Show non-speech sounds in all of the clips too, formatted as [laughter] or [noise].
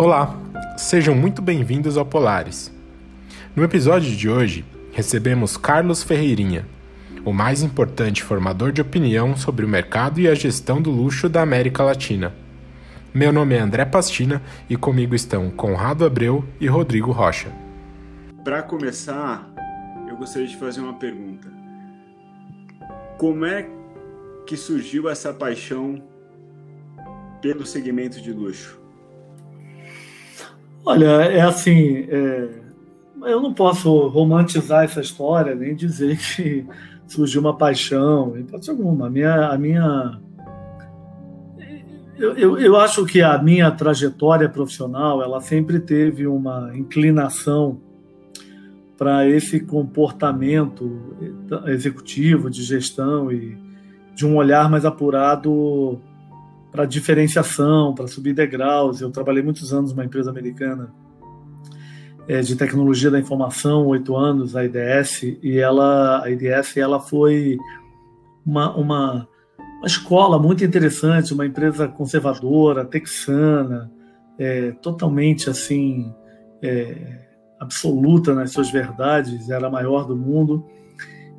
Olá, sejam muito bem-vindos ao Polares. No episódio de hoje, recebemos Carlos Ferreirinha, o mais importante formador de opinião sobre o mercado e a gestão do luxo da América Latina. Meu nome é André Pastina e comigo estão Conrado Abreu e Rodrigo Rocha. Para começar, eu gostaria de fazer uma pergunta. Como é que surgiu essa paixão pelo segmento de luxo? Olha, é assim, é, eu não posso romantizar essa história, nem dizer [laughs] que surgiu uma paixão, em hipótese alguma. A minha, a minha eu, eu, eu, acho que a minha trajetória profissional ela sempre teve uma inclinação para esse comportamento executivo de gestão e de um olhar mais apurado para diferenciação, para subir degraus. Eu trabalhei muitos anos numa empresa americana é, de tecnologia da informação, oito anos, a IDS, e ela, a IDS, ela foi uma, uma, uma escola muito interessante, uma empresa conservadora, texana, é, totalmente assim é, absoluta nas suas verdades, era a maior do mundo.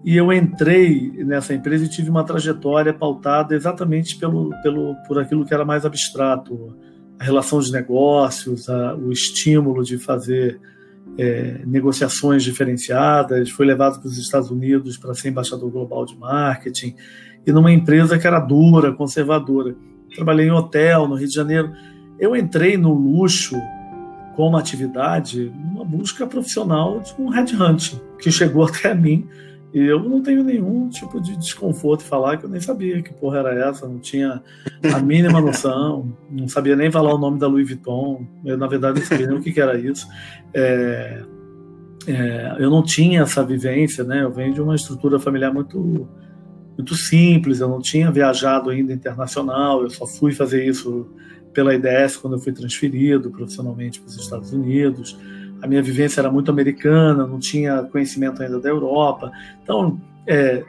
E eu entrei nessa empresa e tive uma trajetória pautada exatamente pelo, pelo, por aquilo que era mais abstrato, a relação de negócios, a, o estímulo de fazer é, negociações diferenciadas. Fui levado para os Estados Unidos para ser embaixador global de marketing e numa empresa que era dura, conservadora. Trabalhei em hotel no Rio de Janeiro. Eu entrei no luxo como atividade, uma busca profissional de um headhunting que chegou [laughs] até mim e eu não tenho nenhum tipo de desconforto em falar que eu nem sabia que porra era essa, não tinha a mínima noção, não sabia nem falar o nome da Louis Vuitton, eu na verdade não sabia nem o que, que era isso. É, é, eu não tinha essa vivência, né? Eu venho de uma estrutura familiar muito muito simples, eu não tinha viajado ainda internacional, eu só fui fazer isso pela IDS quando eu fui transferido profissionalmente para os Estados Unidos a minha vivência era muito americana, não tinha conhecimento ainda da Europa. Então, é,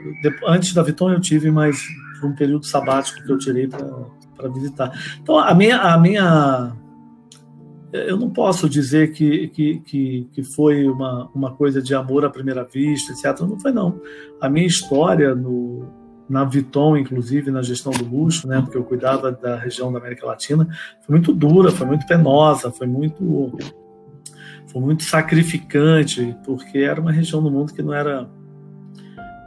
antes da Viton eu tive mais um período sabático que eu tirei para visitar. Então, a minha, a minha eu não posso dizer que, que, que, que, foi uma, uma coisa de amor à primeira vista, etc. Não foi, não. A minha história no, na Viton, inclusive, na gestão do luxo, né, porque eu cuidava da região da América Latina, foi muito dura, foi muito penosa, foi muito foi muito sacrificante, porque era uma região do mundo que não era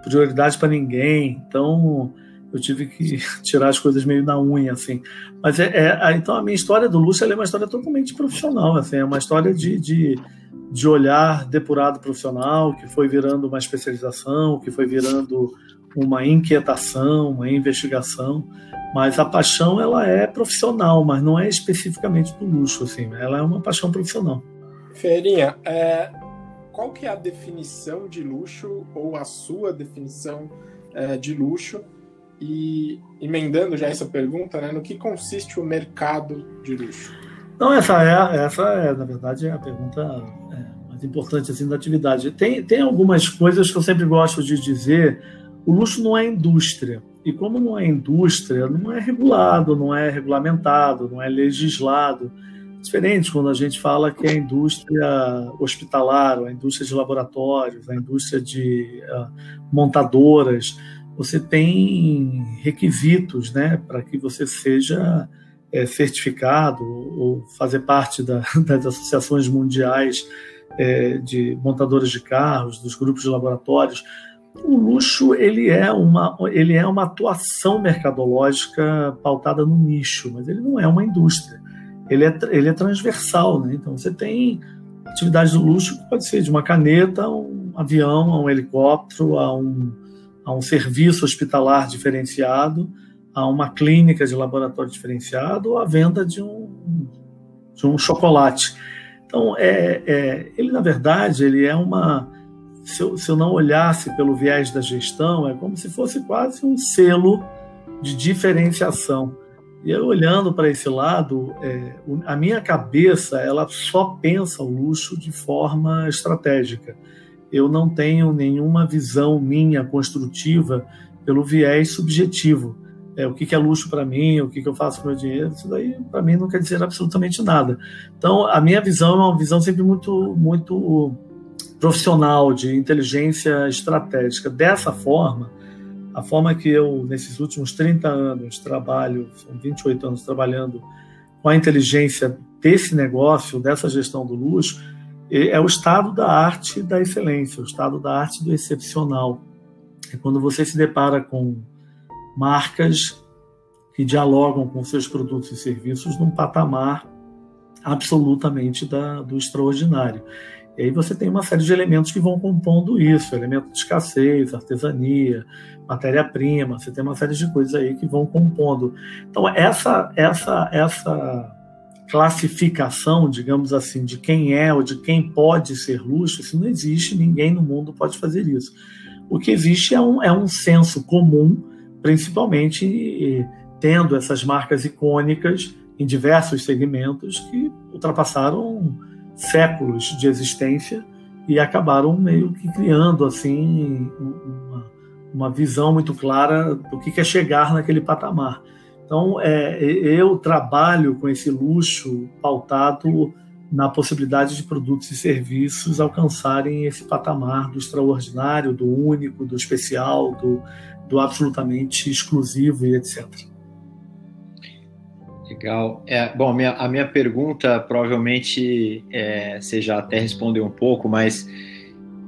prioridade para ninguém. Então, eu tive que [laughs] tirar as coisas meio na unha, assim. Mas é, é então a minha história do Lúcio é uma história totalmente profissional, assim, é uma história de, de, de, olhar depurado profissional, que foi virando uma especialização, que foi virando uma inquietação, uma investigação. Mas a paixão ela é profissional, mas não é especificamente do luxo, assim. Ela é uma paixão profissional. Ferinha, é, qual que é a definição de luxo ou a sua definição é, de luxo? E emendando já essa pergunta, né, no que consiste o mercado de luxo? Não, essa é, essa é na verdade, a pergunta é, mais importante assim da atividade. Tem, tem algumas coisas que eu sempre gosto de dizer. O luxo não é indústria. E como não é indústria, não é regulado, não é regulamentado, não é legislado diferente quando a gente fala que a indústria hospitalar, a indústria de laboratórios, a indústria de uh, montadoras. Você tem requisitos né, para que você seja é, certificado ou fazer parte da, [laughs] das associações mundiais é, de montadoras de carros, dos grupos de laboratórios. O luxo ele é uma ele é uma atuação mercadológica pautada no nicho, mas ele não é uma indústria ele é, ele é transversal, né? Então você tem atividades do luxo que pode ser de uma caneta um avião, a um helicóptero, a um, a um serviço hospitalar diferenciado, a uma clínica de laboratório diferenciado ou a venda de um, de um chocolate. Então, é, é, ele, na verdade, ele é uma... Se eu, se eu não olhasse pelo viés da gestão, é como se fosse quase um selo de diferenciação. E eu olhando para esse lado, é, a minha cabeça ela só pensa o luxo de forma estratégica. Eu não tenho nenhuma visão minha construtiva pelo viés subjetivo. é, o que, que é luxo para mim, o que, que eu faço com meu dinheiro, isso daí para mim não quer dizer absolutamente nada. Então, a minha visão é uma visão sempre muito, muito profissional, de inteligência estratégica. Dessa forma, a forma que eu, nesses últimos 30 anos, trabalho, são 28 anos trabalhando com a inteligência desse negócio, dessa gestão do luxo, é o estado da arte da excelência, o estado da arte do excepcional. É quando você se depara com marcas que dialogam com seus produtos e serviços num patamar absolutamente da, do extraordinário. E aí você tem uma série de elementos que vão compondo isso, elemento de escassez, artesania, matéria-prima, você tem uma série de coisas aí que vão compondo. Então essa essa essa classificação, digamos assim, de quem é ou de quem pode ser luxo, isso não existe, ninguém no mundo pode fazer isso. O que existe é um, é um senso comum, principalmente tendo essas marcas icônicas em diversos segmentos que ultrapassaram séculos de existência e acabaram meio que criando assim uma, uma visão muito clara do que é chegar naquele patamar. Então, é, eu trabalho com esse luxo pautado na possibilidade de produtos e serviços alcançarem esse patamar do extraordinário, do único, do especial, do, do absolutamente exclusivo e etc. Legal. É, bom, minha, a minha pergunta provavelmente é, você já até respondeu um pouco, mas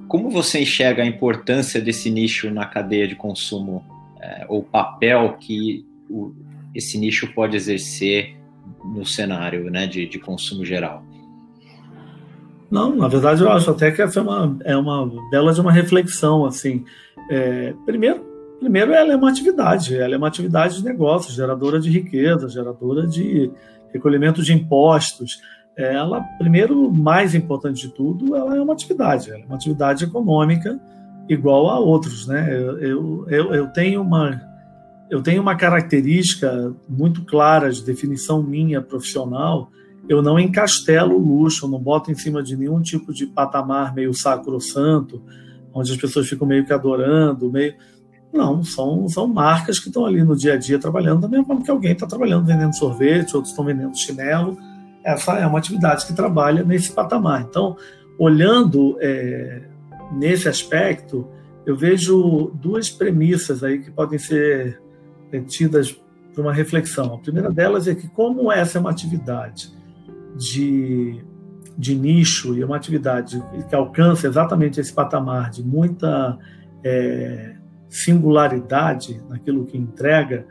como você enxerga a importância desse nicho na cadeia de consumo, é, ou papel que o, esse nicho pode exercer no cenário né, de, de consumo geral? Não, na verdade eu acho até que essa é uma, é uma bela de uma reflexão, assim. É, primeiro, Primeiro, ela é uma atividade, ela é uma atividade de negócio, geradora de riqueza, geradora de recolhimento de impostos. Ela, primeiro, mais importante de tudo, ela é uma atividade, ela é uma atividade econômica igual a outros, né? Eu, eu, eu tenho uma eu tenho uma característica muito clara de definição minha profissional. Eu não encastelo o luxo, não boto em cima de nenhum tipo de patamar meio sacro-santo, onde as pessoas ficam meio que adorando, meio não, são, são marcas que estão ali no dia a dia trabalhando, da mesma forma que alguém está trabalhando vendendo sorvete, outros estão vendendo chinelo. Essa é uma atividade que trabalha nesse patamar. Então, olhando é, nesse aspecto, eu vejo duas premissas aí que podem ser é, tidas para uma reflexão. A primeira delas é que, como essa é uma atividade de, de nicho e é uma atividade que alcança exatamente esse patamar de muita. É, singularidade naquilo que entrega,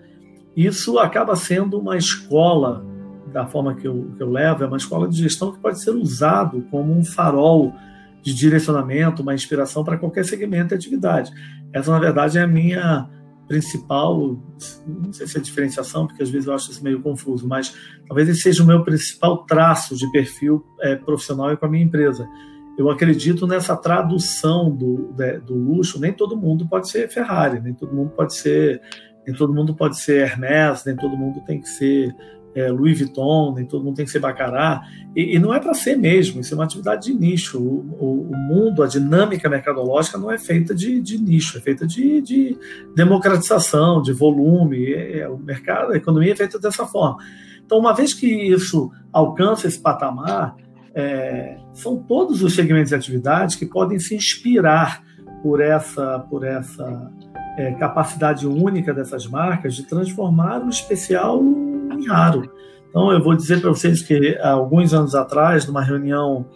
isso acaba sendo uma escola, da forma que eu, que eu levo, é uma escola de gestão que pode ser usado como um farol de direcionamento, uma inspiração para qualquer segmento de atividade. Essa, na verdade, é a minha principal, não sei se é diferenciação, porque às vezes eu acho isso meio confuso, mas talvez esse seja o meu principal traço de perfil é, profissional e com a minha empresa eu acredito nessa tradução do, do luxo. Nem todo mundo pode ser Ferrari, nem todo mundo pode ser, nem todo mundo pode ser Hermès, nem todo mundo tem que ser é, Louis Vuitton, nem todo mundo tem que ser Bacará. E, e não é para ser mesmo. Isso é uma atividade de nicho. O, o, o, mundo, a dinâmica mercadológica não é feita de, de nicho, é feita de, de democratização, de volume. É, é, o mercado, a economia é feita dessa forma. Então, uma vez que isso alcança esse patamar, é, são todos os segmentos de atividade que podem se inspirar por essa, por essa é, capacidade única dessas marcas de transformar o especial em raro. Então, eu vou dizer para vocês que alguns anos atrás, numa reunião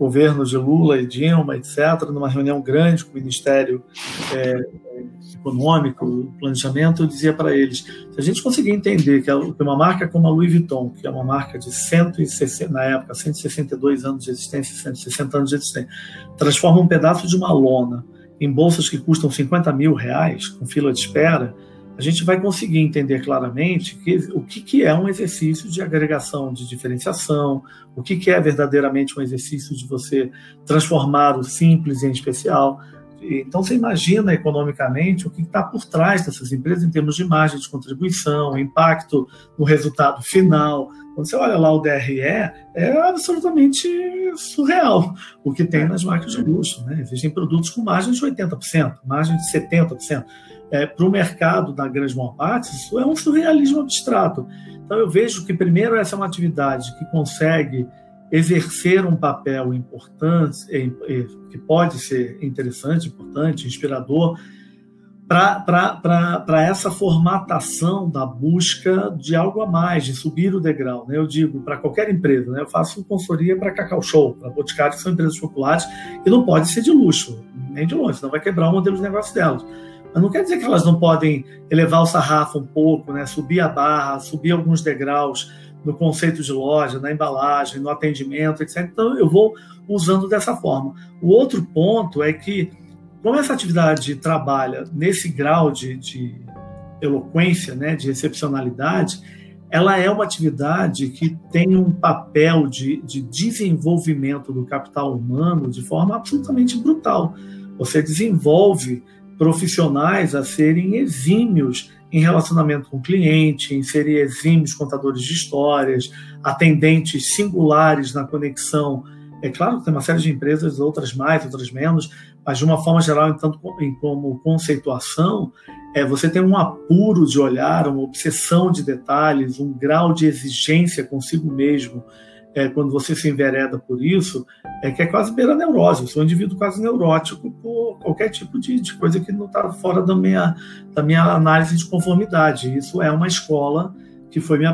governo de Lula e Dilma, etc., numa reunião grande com o Ministério é, Econômico, Planejamento, eu dizia para eles: se a gente conseguir entender que uma marca como a Louis Vuitton, que é uma marca de 160, na época, 162 anos de existência, 160 anos de existência, transforma um pedaço de uma lona em bolsas que custam 50 mil reais, com fila de espera, a gente vai conseguir entender claramente que, o que, que é um exercício de agregação, de diferenciação, o que, que é verdadeiramente um exercício de você transformar o simples em especial. Então você imagina economicamente o que está por trás dessas empresas em termos de margem de contribuição, impacto no resultado final. Quando você olha lá o DRE, é absolutamente surreal o que tem nas marcas de luxo. Né? Existem produtos com margem de 80%, margem de 70%. É, Para o mercado, da grande maior parte, isso é um surrealismo abstrato. Então eu vejo que, primeiro, essa é uma atividade que consegue exercer um papel importante, que pode ser interessante, importante, inspirador, para essa formatação da busca de algo a mais, de subir o degrau. Né? Eu digo para qualquer empresa, né? eu faço consultoria para Cacau Show, para Boticário, que são empresas populares, e não pode ser de luxo, nem de longe, senão vai quebrar o modelo de negócio delas. Mas não quer dizer que elas não podem elevar o sarrafo um pouco, né? subir a barra, subir alguns degraus, no conceito de loja, na embalagem, no atendimento, etc. Então, eu vou usando dessa forma. O outro ponto é que, como essa atividade trabalha nesse grau de, de eloquência, né, de excepcionalidade, ela é uma atividade que tem um papel de, de desenvolvimento do capital humano de forma absolutamente brutal. Você desenvolve profissionais a serem exímios em relacionamento com o cliente, em serem exímios contadores de histórias, atendentes singulares na conexão. É claro que tem uma série de empresas, outras mais, outras menos, mas de uma forma geral, entanto, em como conceituação, é, você tem um apuro de olhar, uma obsessão de detalhes, um grau de exigência consigo mesmo, é, quando você se envereda por isso, é que é quase beira neurose. Eu sou um indivíduo quase neurótico por qualquer tipo de, de coisa que não está fora da minha, da minha análise de conformidade. Isso é uma escola que foi, me,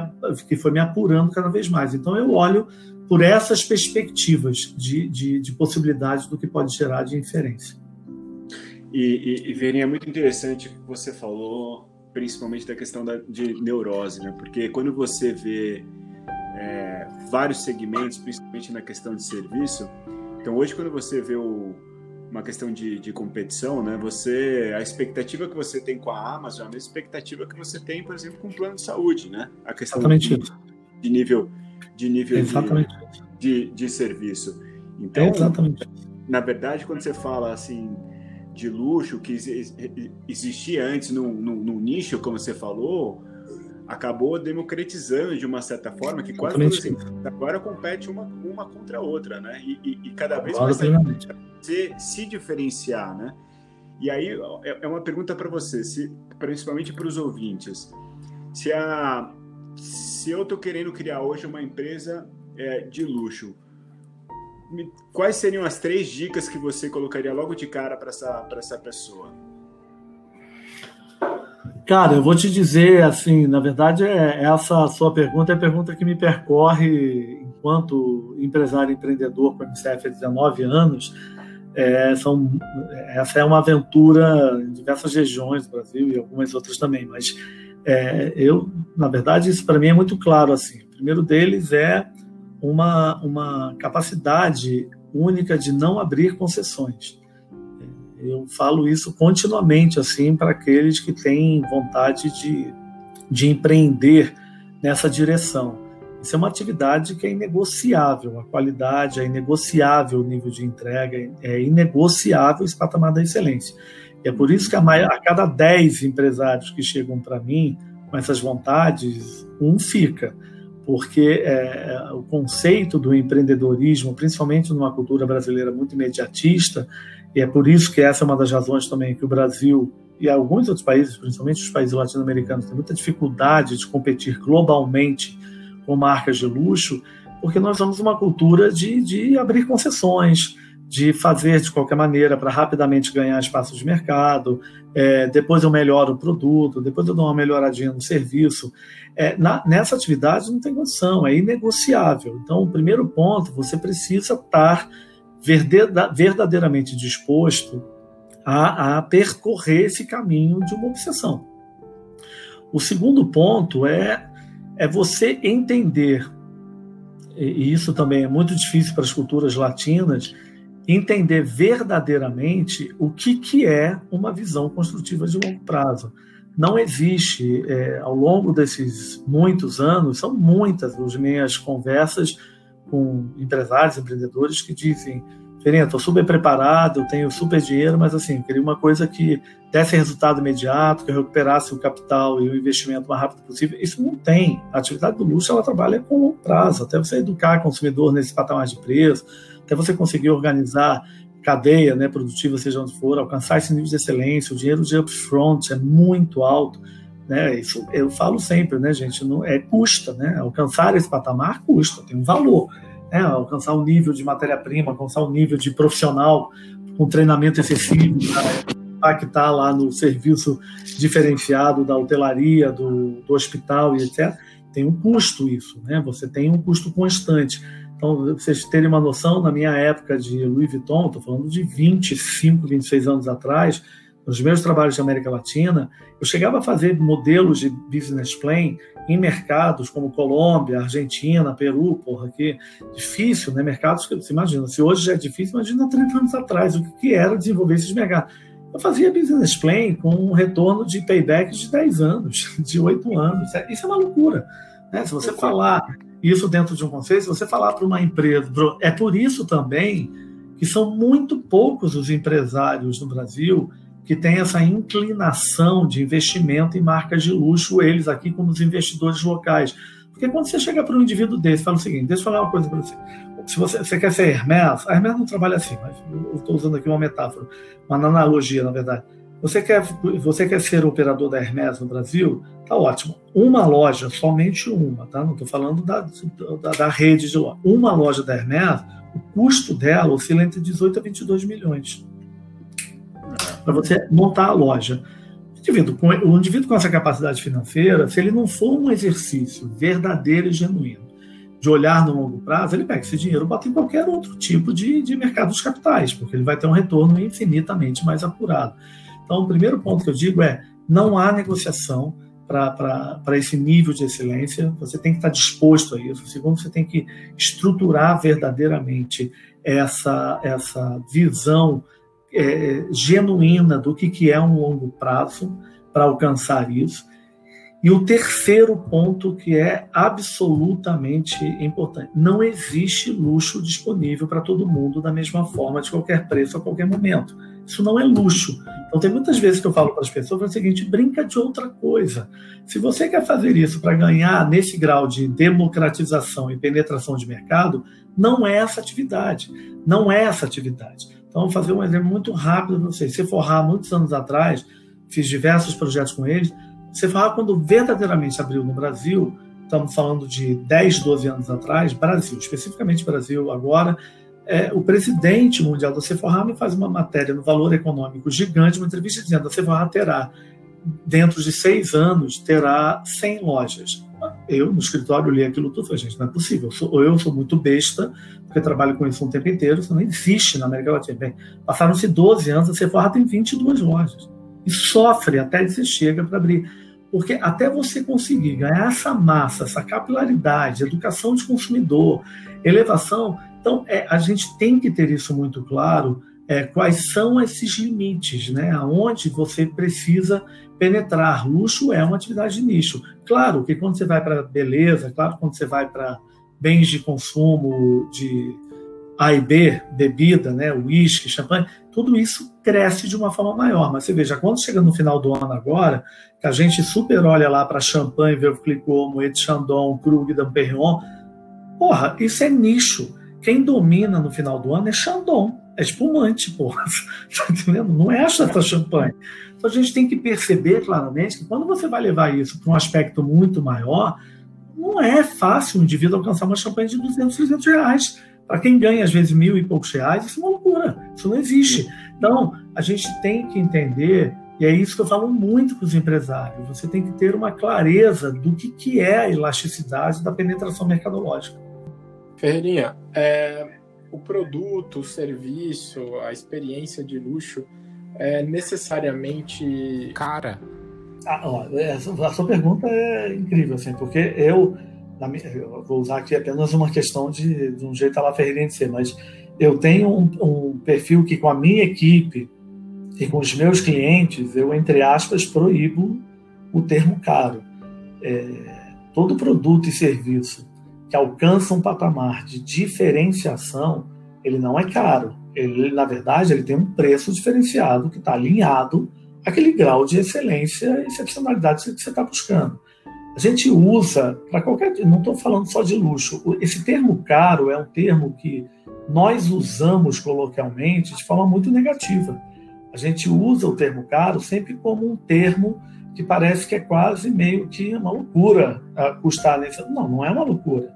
que foi me apurando cada vez mais. Então eu olho por essas perspectivas de, de, de possibilidades do que pode gerar de inferência. E, e, e Verinha, é muito interessante o que você falou, principalmente da questão da, de neurose, né? Porque quando você vê é, vários segmentos, principalmente na questão de serviço. Então, hoje, quando você vê o, uma questão de, de, competição, né? Você a expectativa que você tem com a Amazon é a mesma expectativa que você tem, por exemplo, com o plano de saúde, né? A questão de, de nível de nível Exatamente. De, de, de serviço. Então, Exatamente. na verdade, quando você fala assim de luxo que existia antes no, no, nicho, como você falou, acabou democratizando de uma certa forma que quase todas as empresas agora compete uma, uma contra a outra, né? E, e, e cada vez mais se, se diferenciar, né? E aí é, é uma pergunta para você, se, principalmente para os ouvintes, se a se eu estou querendo criar hoje uma empresa é, de luxo, quais seriam as três dicas que você colocaria logo de cara para essa essa pessoa? Cara, eu vou te dizer assim, na verdade, é, essa sua pergunta é a pergunta que me percorre enquanto empresário empreendedor com a MCF há 19 anos. É, são, essa é uma aventura em diversas regiões do Brasil e algumas outras também, mas é, eu, na verdade, isso para mim é muito claro. Assim. O primeiro deles é uma, uma capacidade única de não abrir concessões. Eu falo isso continuamente assim para aqueles que têm vontade de, de empreender nessa direção. Isso é uma atividade que é inegociável, a qualidade é inegociável, o nível de entrega é inegociável esse patamar da excelência. É por isso que a, maior, a cada 10 empresários que chegam para mim com essas vontades, um fica. Porque é, o conceito do empreendedorismo, principalmente numa cultura brasileira muito imediatista, e é por isso que essa é uma das razões também que o Brasil e alguns outros países, principalmente os países latino-americanos, têm muita dificuldade de competir globalmente com marcas de luxo, porque nós somos uma cultura de, de abrir concessões, de fazer de qualquer maneira para rapidamente ganhar espaço de mercado, é, depois eu melhoro o produto, depois eu dou uma melhoradinha no serviço. É, na, nessa atividade não tem condição, é inegociável. Então, o primeiro ponto, você precisa estar verdadeiramente disposto a, a percorrer esse caminho de uma obsessão. O segundo ponto é, é você entender, e isso também é muito difícil para as culturas latinas, entender verdadeiramente o que, que é uma visão construtiva de longo prazo. Não existe, é, ao longo desses muitos anos, são muitas as minhas conversas com empresários, empreendedores que dizem, Ferrinha, estou super preparado, eu tenho super dinheiro, mas assim, queria uma coisa que desse resultado imediato, que eu recuperasse o capital e o investimento o mais rápido possível. Isso não tem. A atividade do luxo ela trabalha com longo prazo, até você educar o consumidor nesse patamar de preço, até você conseguir organizar cadeia né, produtiva, seja onde for, alcançar esse nível de excelência, o dinheiro de upfront é muito alto. Né? Isso eu falo sempre, né, gente? Não, é custa, né? Alcançar esse patamar custa, tem um valor né, alcançar o um nível de matéria-prima, alcançar o um nível de profissional com treinamento excessivo para impactar lá no serviço diferenciado da hotelaria, do, do hospital e etc. Tem um custo isso, né? Você tem um custo constante. Então, vocês terem uma noção, na minha época de Louis Vuitton, estou falando de 25, 26 anos atrás, nos meus trabalhos de América Latina, eu chegava a fazer modelos de business plan em mercados como Colômbia, Argentina, Peru, porra, que difícil, né? Mercados que você imagina, se hoje já é difícil, imagina 30 anos atrás, o que era desenvolver esses mercados. Eu fazia business plan com um retorno de payback de 10 anos, [laughs] de 8 anos. Isso é uma loucura. Né? Se você falar isso dentro de um conceito, se você falar para uma empresa, é por isso também que são muito poucos os empresários no Brasil que tem essa inclinação de investimento em marcas de luxo, eles aqui como os investidores locais. Porque quando você chega para um indivíduo desse, fala o seguinte, deixa eu falar uma coisa para você. Se você, você, quer ser Hermes, a Hermes não trabalha assim, mas eu estou usando aqui uma metáfora, uma analogia, na verdade. Você quer, você quer ser operador da Hermes no Brasil? Tá ótimo. Uma loja, somente uma, tá? Não estou falando da, da, da, rede de loja. Uma loja da Hermes, o custo dela oscila entre 18 a 22 milhões para você montar a loja. O indivíduo, com, o indivíduo com essa capacidade financeira, se ele não for um exercício verdadeiro e genuíno de olhar no longo prazo, ele pega esse dinheiro e bota em qualquer outro tipo de, de mercado dos capitais, porque ele vai ter um retorno infinitamente mais apurado. Então, o primeiro ponto que eu digo é: não há negociação para esse nível de excelência, você tem que estar disposto a isso. Segundo, você tem que estruturar verdadeiramente essa, essa visão é, genuína do que, que é um longo prazo para alcançar isso. E o terceiro ponto que é absolutamente importante: não existe luxo disponível para todo mundo da mesma forma, de qualquer preço, a qualquer momento. Isso não é luxo. Então, tem muitas vezes que eu falo para as pessoas o seguinte: brinca de outra coisa. Se você quer fazer isso para ganhar nesse grau de democratização e penetração de mercado, não é essa atividade. Não é essa atividade. Então, vou fazer um exemplo muito rápido para vocês. Sephora, muitos anos atrás, fiz diversos projetos com eles. Sephora, quando verdadeiramente abriu no Brasil, estamos falando de 10, 12 anos atrás, Brasil, especificamente Brasil agora, é, o presidente mundial da Sephora me faz uma matéria no Valor Econômico gigante, uma entrevista dizendo que a Sephora terá, dentro de seis anos, terá 100 lojas. Eu, no escritório, li aquilo tudo e falei, gente, não é possível. Eu sou, ou eu sou muito besta, porque trabalho com isso um tempo inteiro, isso não existe na América Latina. Bem, passaram-se 12 anos, a Sephora tem 22 lojas. E sofre até você chega para abrir. Porque até você conseguir ganhar essa massa, essa capilaridade, educação de consumidor, elevação, então é, a gente tem que ter isso muito claro, é, quais são esses limites, né? aonde você precisa penetrar. Luxo é uma atividade de nicho. Claro que quando você vai para beleza, claro quando você vai para bens de consumo de A e B, bebida, né, uísque, champanhe, tudo isso cresce de uma forma maior. Mas você veja, quando chega no final do ano agora, que a gente super olha lá para champanhe, Veuve Clicquot, Moet Chandon, Krug, Dom Perignon, porra, isso é nicho. Quem domina no final do ano é Chandon, é espumante, porra. [laughs] Tá? Não é essa champanhe. Então a gente tem que perceber claramente que quando você vai levar isso para um aspecto muito maior, não é fácil um indivíduo alcançar uma champanhe de 200, 300 reais. Para quem ganha, às vezes, mil e poucos reais, isso é uma loucura. Isso não existe. Então, a gente tem que entender, e é isso que eu falo muito para os empresários, você tem que ter uma clareza do que, que é a elasticidade da penetração mercadológica. Ferreirinha, é, o produto, o serviço, a experiência de luxo é necessariamente cara ah, ó, é, a sua pergunta é incrível, assim, porque eu, eu vou usar aqui apenas uma questão de, de um jeito a lá Ferreirinha de ser, mas eu tenho um, um, perfil que com a minha equipe e com os meus clientes, eu, entre aspas, proíbo o termo caro. É, todo produto e serviço que alcança um patamar de diferenciação, ele não é caro. Ele, na verdade, ele tem um preço diferenciado que está alinhado àquele grau de excelência e excepcionalidade que você está buscando. A gente usa para qualquer. Não estou falando só de luxo. Esse termo caro é um termo que nós usamos coloquialmente de forma muito negativa. A gente usa o termo caro sempre como um termo que parece que é quase meio que uma loucura custar nesse. Não, não é uma loucura.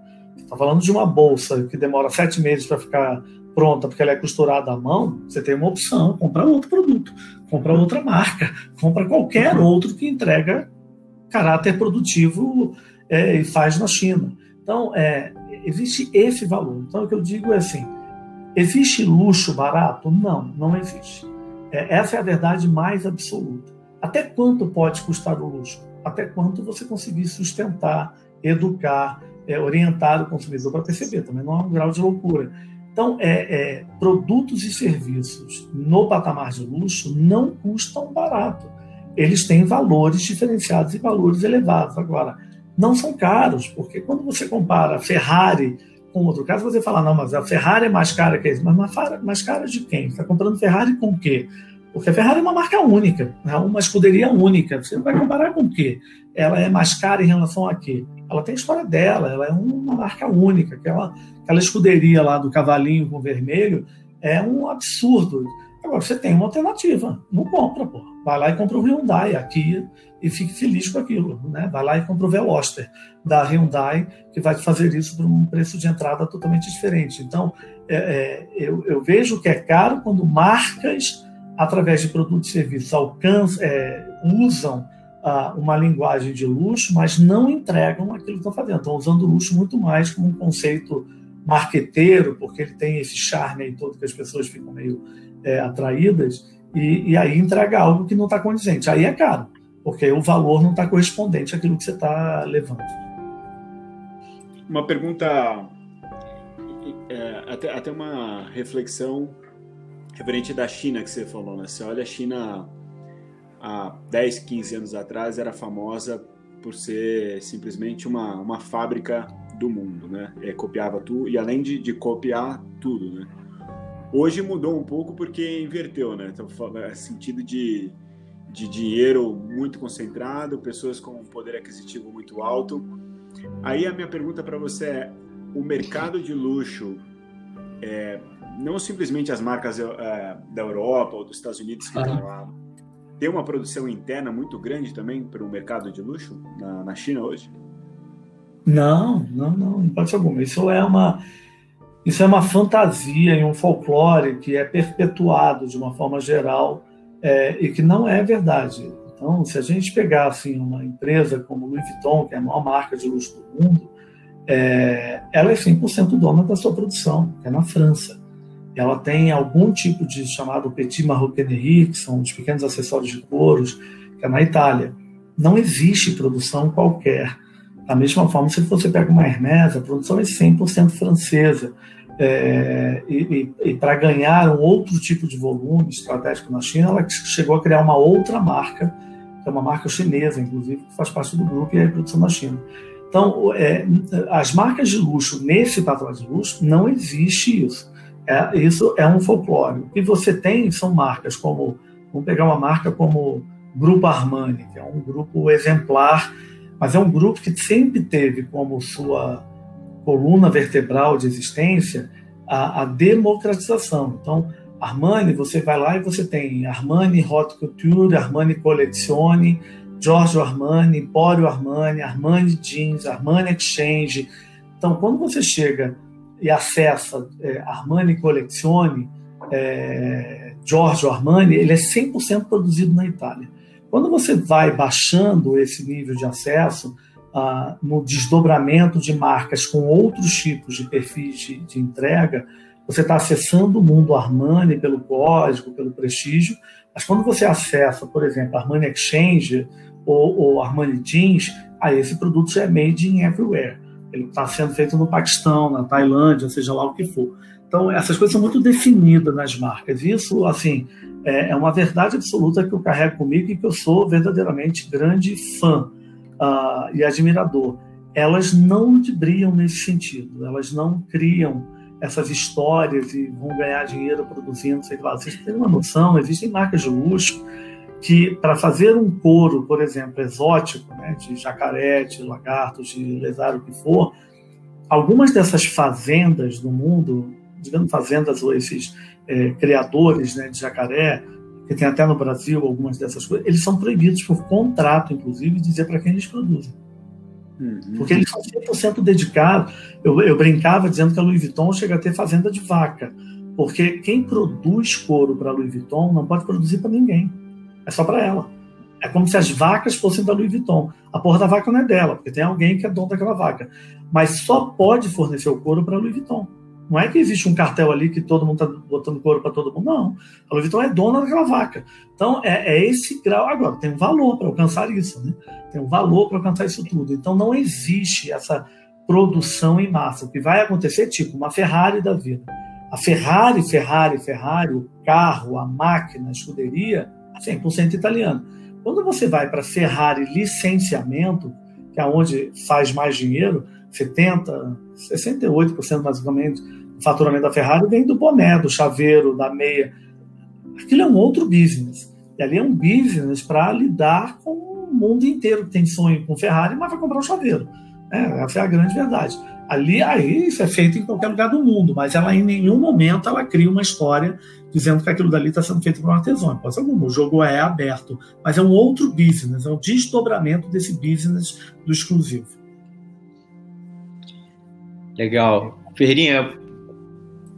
Está falando de uma bolsa que demora sete meses para ficar pronta porque ela é costurada à mão. Você tem uma opção: comprar outro produto, comprar outra marca, compra qualquer outro que entrega caráter produtivo é, e faz na China. Então, é, existe esse valor. Então, o que eu digo é assim: existe luxo barato? Não, não existe. É, essa é a verdade mais absoluta. Até quanto pode custar o luxo? Até quanto você conseguir sustentar, educar, é, orientar o consumidor para perceber. Também não é um grau de loucura. Então, é, é, produtos e serviços no patamar de luxo não custam barato. Eles têm valores diferenciados e valores elevados. Agora, não são caros, porque quando você compara Ferrari com outro caso, você fala, não, mas a Ferrari é mais cara que isso. Mas mais cara de quem? Está comprando Ferrari com o quê? Porque a Ferrari é uma marca única, é uma escuderia única. Você vai comparar com o quê? Ela é mais cara em relação a quê? Ela tem a história dela, ela é uma marca única. Aquela, aquela escuderia lá do cavalinho com vermelho é um absurdo. Agora, você tem uma alternativa. Não compra, pô. Vai lá e compra o Hyundai aqui e fique feliz com aquilo. Né? Vai lá e compra o Veloster da Hyundai, que vai fazer isso por um preço de entrada totalmente diferente. Então, é, é, eu, eu, vejo que é caro quando marcas, através de produtos e serviços, alcançam, é, usam uma linguagem de luxo, mas não entregam aquilo que estão fazendo. Estão usando o luxo muito mais como um conceito marqueteiro, porque ele tem esse charme aí todo que as pessoas ficam meio é, atraídas, e, e, aí entrega algo que não está condizente. Aí é caro, porque o valor não está correspondente àquilo que você está levando. Uma pergunta, é, até, até uma reflexão referente da China que você falou, né? Você olha a China há 10, 15 anos atrás era famosa por ser simplesmente uma, uma fábrica do mundo, né? É, copiava tudo e além de, de copiar tudo, né? Hoje mudou um pouco porque inverteu, né? Então, é sentido de, de dinheiro muito concentrado, pessoas com um poder aquisitivo muito alto. Aí a minha pergunta para você é: o mercado de luxo, é, não simplesmente as marcas é, da Europa ou dos Estados Unidos que estão lá, tem uma produção interna muito grande também para o mercado de luxo na, na China hoje? Não, não, não, não pode ser alguma. Isso é uma isso é uma fantasia e um folclore que é perpetuado de uma forma geral é, e que não é verdade. Então, se a gente pegar assim, uma empresa como Louis Vuitton, que é a maior marca de luxo do mundo, é, ela é 100% dona da sua produção, é na França. Ela tem algum tipo de chamado petit maroquinerie, que são os pequenos acessórios de couros, que é na Itália. Não existe produção qualquer da mesma forma, se você pega uma Hermès, a produção é 100% francesa. É, e, e, e para ganhar um outro tipo de volume estratégico na China, ela chegou a criar uma outra marca, que é uma marca chinesa, inclusive, que faz parte do grupo e é produção na China. Então, é, as marcas de luxo, nesse patamar de luxo, não existe isso. É, isso é um folclore. O que você tem são marcas como, vamos pegar uma marca como Grupo Armani, que é um grupo exemplar mas é um grupo que sempre teve como sua coluna vertebral de existência a, a democratização. Então, Armani, você vai lá e você tem Armani Hot Couture, Armani Collezione, Giorgio Armani, Emporio Armani, Armani Jeans, Armani Exchange. Então, quando você chega e acessa é, Armani Collezione, é, Giorgio Armani, ele é 100% produzido na Itália. Quando você vai baixando esse nível de acesso, ah, no desdobramento de marcas com outros tipos de perfis de, de entrega, você está acessando o mundo Armani pelo código, pelo prestígio, mas quando você acessa, por exemplo, Armani Exchange ou, ou Armani Jeans, aí esse produto já é made in everywhere. Ele está sendo feito no Paquistão, na Tailândia, seja lá o que for. Então, essas coisas são muito definidas nas marcas. Isso, assim, é, é uma verdade absoluta que eu carrego comigo e que eu sou verdadeiramente grande fã uh, e admirador. Elas não ludibriam nesse sentido, elas não criam essas histórias e vão ganhar dinheiro produzindo, sei lá. Vocês têm uma noção, existem marcas de luxo que, para fazer um couro, por exemplo, exótico, né, de jacaré, de lagarto, de lesar, o que for, algumas dessas fazendas do mundo, digamos fazendas ou esses é, criadores né, de jacaré, que tem até no Brasil algumas dessas coisas, eles são proibidos por contrato, inclusive, de dizer para quem eles produzem. Uhum. Porque eles são 100% dedicados. Eu, eu brincava dizendo que a Louis Vuitton chega a ter fazenda de vaca. Porque quem produz couro para a Louis Vuitton não pode produzir para ninguém. É só para ela. É como se as vacas fossem da Louis Vuitton. A porra da vaca não é dela, porque tem alguém que é dono daquela vaca. Mas só pode fornecer o couro para a Louis Vuitton. Não é que existe um cartel ali que todo mundo está botando couro para todo mundo, não. A Louis Vuitton é dona daquela vaca. Então, é, é esse grau. Agora, tem um valor para alcançar isso, né? Tem um valor para alcançar isso tudo. Então, não existe essa produção em massa. O que vai acontecer é tipo uma Ferrari da vida. A Ferrari, Ferrari, Ferrari, o carro, a máquina, a escuderia, 100% italiano. Quando você vai para Ferrari licenciamento, que é onde faz mais dinheiro, 70, 68% basicamente do faturamento da Ferrari vem do boné, do chaveiro, da meia. Aquilo é um outro business. E ali é um business para lidar com o mundo inteiro que tem sonho com Ferrari, mas vai comprar um chaveiro. É, essa é a grande verdade. Ali, aí, isso é feito em qualquer lugar do mundo, mas ela em nenhum momento ela cria uma história dizendo que aquilo dali está sendo feito por um artesão. Pode ser algum, o jogo é aberto, mas é um outro business, é um desdobramento desse business do exclusivo. Legal. Ferreirinha,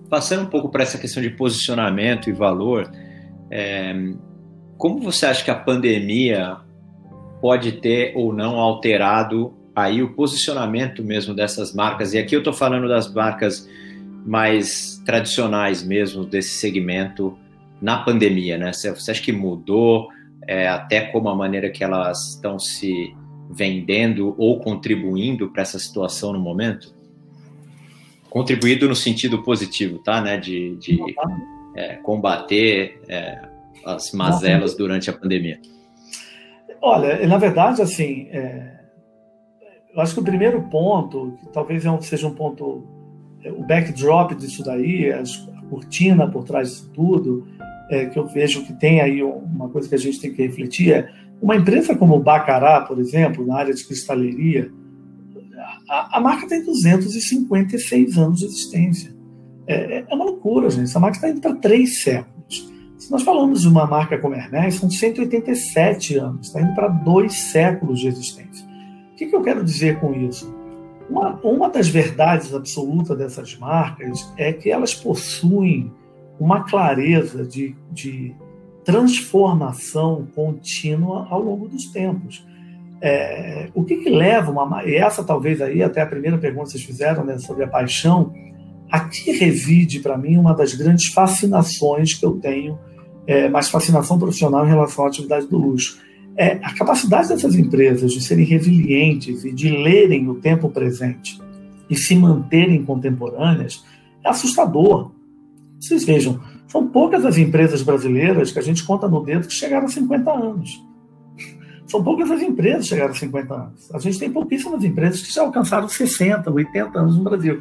passando um pouco para essa questão de posicionamento e valor, é, como você acha que a pandemia pode ter ou não alterado aí o posicionamento mesmo dessas marcas? E aqui eu estou falando das marcas mais tradicionais mesmo desse segmento na pandemia, né? Você, acha que mudou é, até como a maneira que elas estão se vendendo ou contribuindo para essa situação no momento? contribuído no sentido positivo, tá? Né? De, de é, combater é, as mazelas durante a pandemia. Olha, na verdade, assim, é, eu acho que o primeiro ponto, que talvez é seja um ponto, o backdrop disso daí, a cortina por trás disso tudo, é, que eu vejo que tem aí uma coisa que a gente tem que refletir é uma empresa como o Bacará, por exemplo, na área de cristaleria, a, a marca tem 256 anos de existência. É, é, é uma loucura, gente. Essa marca está indo para três séculos. Se nós falamos de uma marca como a Hermes, são 187 anos, está indo para dois séculos de existência. O que, que eu quero dizer com isso? Uma, uma das verdades absolutas dessas marcas é que elas possuem uma clareza de, de transformação contínua ao longo dos tempos. É, o que, que, leva uma. E essa talvez aí, até a primeira pergunta que vocês fizeram né, sobre a paixão, aqui reside para mim uma das grandes fascinações que eu tenho, é, mas fascinação profissional em relação à atividade do luxo. É, a capacidade dessas empresas de serem resilientes e de lerem o tempo presente e se manterem contemporâneas é assustador. Vocês vejam, são poucas as empresas brasileiras que a gente conta no dedo que chegaram a 50 anos. São poucas as empresas que chegaram a 50 anos. A gente tem pouquíssimas empresas que já alcançaram 60, 80 anos no Brasil.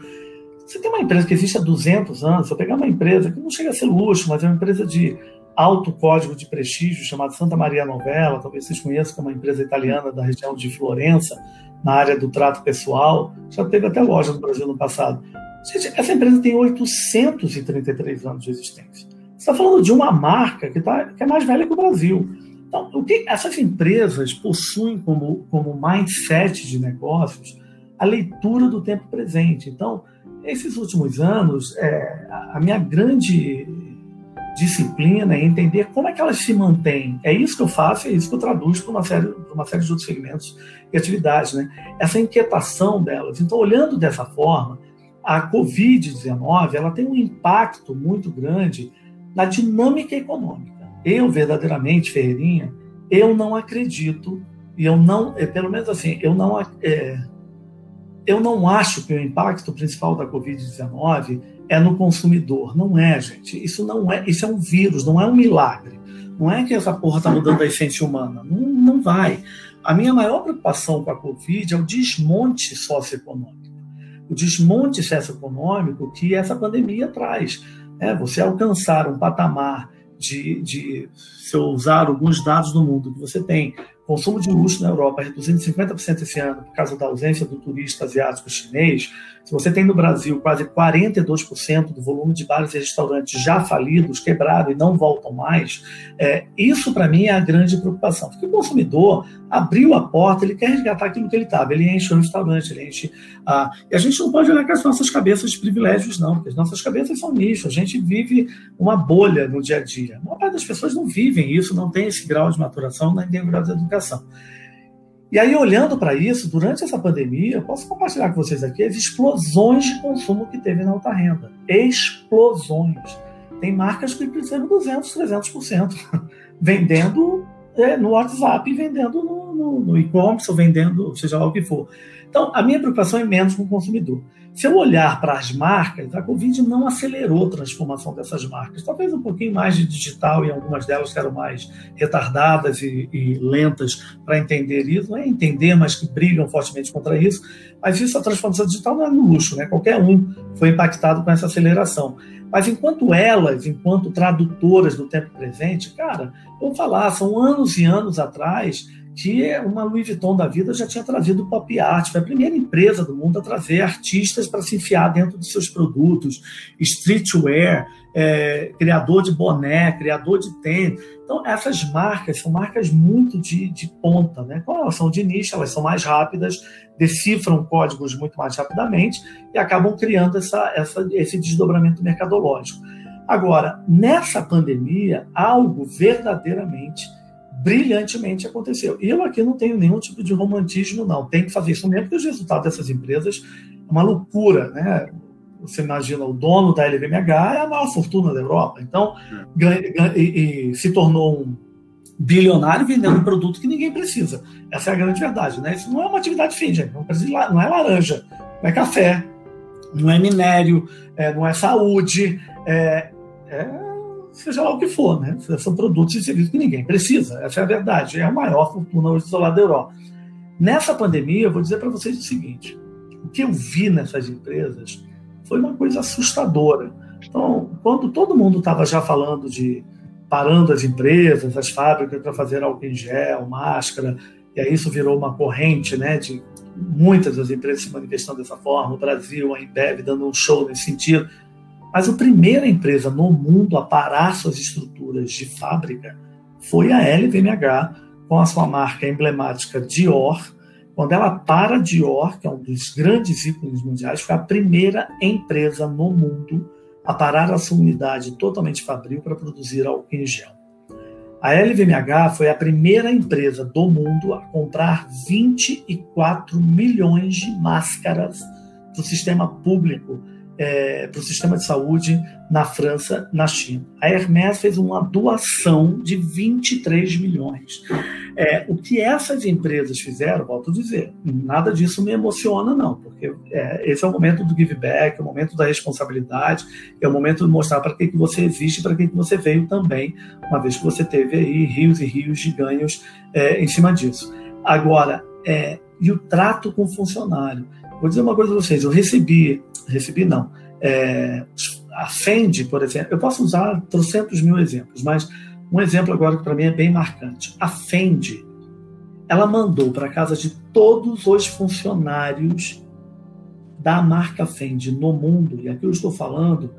Você tem uma empresa que existe há 200 anos, se eu pegar uma empresa que não chega a ser luxo, mas é uma empresa de alto código de prestígio, chamada Santa Maria Novella, talvez vocês conheçam, é uma empresa italiana da região de Florença, na área do trato pessoal, já teve até loja no Brasil no passado. Gente, essa empresa tem 833 anos de existência. Você está falando de uma marca que, tá, que é mais velha que o Brasil. Então, o que essas empresas possuem como, como mindset de negócios a leitura do tempo presente. Então, esses últimos anos, é, a minha grande disciplina é entender como é que elas se mantêm. É isso que eu faço, é isso que eu traduzo para uma série, uma série de outros segmentos e atividades. Né? Essa inquietação delas. Então, olhando dessa forma, a Covid-19 ela tem um impacto muito grande na dinâmica econômica. Eu, verdadeiramente, Ferreirinha, eu não acredito, e eu não, é, pelo menos assim, eu não, é, eu não acho que o impacto principal da Covid-19 é no consumidor. Não é, gente. Isso não é, isso é um vírus, não é um milagre. Não é que essa porra está mudando a essência humana. Não, não vai. A minha maior preocupação com a Covid é o desmonte socioeconômico. o desmonte socioeconômico que essa pandemia traz. É, você alcançar um patamar de, de, se eu usar alguns dados do mundo, que você tem consumo de luxo na Europa reduzindo 50% esse ano por causa da ausência do turista asiático chinês, se você tem no Brasil quase 42% do volume de bares e restaurantes já falidos, quebrados e não voltam mais, é, isso para mim é a grande preocupação. Porque o consumidor abriu a porta, ele quer resgatar aquilo que ele estava, ele enche o restaurante, ele enche. A... E a gente não pode olhar com as nossas cabeças de privilégios, não, porque as nossas cabeças são nicho, a gente vive uma bolha no dia a dia. A maior parte das pessoas não vivem isso, não tem esse grau de maturação, nem tem grau de educação. E aí, olhando para isso, durante essa pandemia, eu posso compartilhar com vocês aqui as explosões de consumo que teve na alta renda. Explosões. Tem marcas que cresceram 200%, 300%, vendendo é, no WhatsApp, vendendo no, no, no e-commerce, ou vendendo, seja lá o que for. Então, a minha preocupação é menos com o consumidor. Se eu olhar para as marcas, a Covid não acelerou a transformação dessas marcas. Talvez um pouquinho mais de digital e algumas delas que eram mais retardadas e, e lentas para entender isso. Não é entender, mas que brigam fortemente contra isso. Mas isso, a transformação digital não é no luxo, né? Qualquer um foi impactado com essa aceleração. Mas enquanto elas, enquanto tradutoras do tempo presente, cara, vou falar, são anos e anos atrás que uma Louis Vuitton da vida já tinha trazido pop art, foi a primeira empresa do mundo a trazer artistas para se enfiar dentro dos seus produtos, streetwear, é, criador de boné, criador de tênis. Então, essas marcas são marcas muito de, de ponta, né? Quando elas são de nicho, elas são mais rápidas, decifram códigos muito mais rapidamente e acabam criando essa, essa, esse desdobramento mercadológico. Agora, nessa pandemia, algo verdadeiramente brilhantemente aconteceu. E eu aqui não tenho nenhum tipo de romantismo, não. Tem que fazer isso mesmo, porque os resultados dessas empresas é uma loucura, né? Você imagina, o dono da LVMH é a maior fortuna da Europa. Então, é. e, e, se tornou um bilionário vendendo um produto que ninguém precisa. Essa é a grande verdade, né? Isso não é uma atividade fim, gente. Não, não é laranja, não é café, não é minério, é, não é saúde, é, é seja lá o que for, né? São produtos e serviços que ninguém precisa, essa é a verdade. É a maior fortuna hoje isolada da Europa. Nessa pandemia, eu vou dizer para vocês o seguinte: o que eu vi nessas empresas foi uma coisa assustadora. Então, quando todo mundo estava já falando de parando as empresas, as fábricas para fazer álcool em gel, máscara, e aí isso virou uma corrente, né, de muitas das empresas se manifestando dessa forma, o Brasil, a Embev dando um show nesse sentido. Mas a primeira empresa no mundo a parar suas estruturas de fábrica foi a LVMH, com a sua marca emblemática Dior. Quando ela para Dior, que é um dos grandes ícones mundiais, foi a primeira empresa no mundo a parar a sua unidade totalmente fabril para produzir álcool em gel. A LVMH foi a primeira empresa do mundo a comprar 24 milhões de máscaras para o sistema público é, para o sistema de saúde na França, na China. A Hermès fez uma doação de 23 milhões. É, o que essas empresas fizeram, volto a dizer, nada disso me emociona, não, porque é, esse é o momento do give back, é o momento da responsabilidade, é o momento de mostrar para que, que você existe, para que, que você veio também, uma vez que você teve aí rios e rios de ganhos é, em cima disso. Agora, é, e o trato com o funcionário. Vou dizer uma coisa para vocês, eu recebi recebi não. É, a Fendi, por exemplo, eu posso usar trocentos mil exemplos, mas um exemplo agora que para mim é bem marcante. A Fendi, ela mandou para casa de todos os funcionários da marca Fendi no mundo, e aqui eu estou falando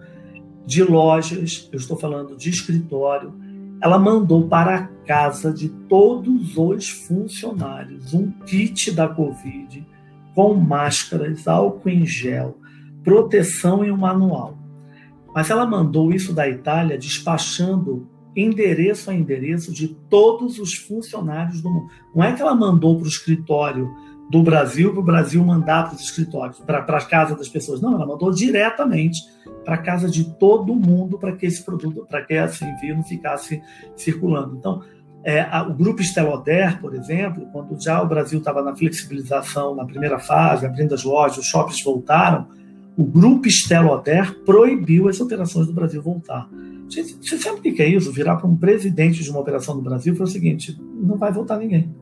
de lojas, eu estou falando de escritório, ela mandou para a casa de todos os funcionários um kit da Covid com máscaras, álcool em gel, proteção e um manual. Mas ela mandou isso da Itália despachando endereço a endereço de todos os funcionários do mundo. Não é que ela mandou para o escritório do Brasil, para o Brasil mandar para os escritórios, para a casa das pessoas. Não, ela mandou diretamente para a casa de todo mundo para que esse produto, para que esse envio não ficasse circulando. Então, é, a, o grupo Esteloder, por exemplo, quando já o Brasil estava na flexibilização na primeira fase, abrindo as lojas, os shoppings voltaram, o grupo Esteloder proibiu as operações do Brasil voltar. Você sabe o que é isso? Virar para um presidente de uma operação do Brasil foi o seguinte: não vai voltar ninguém.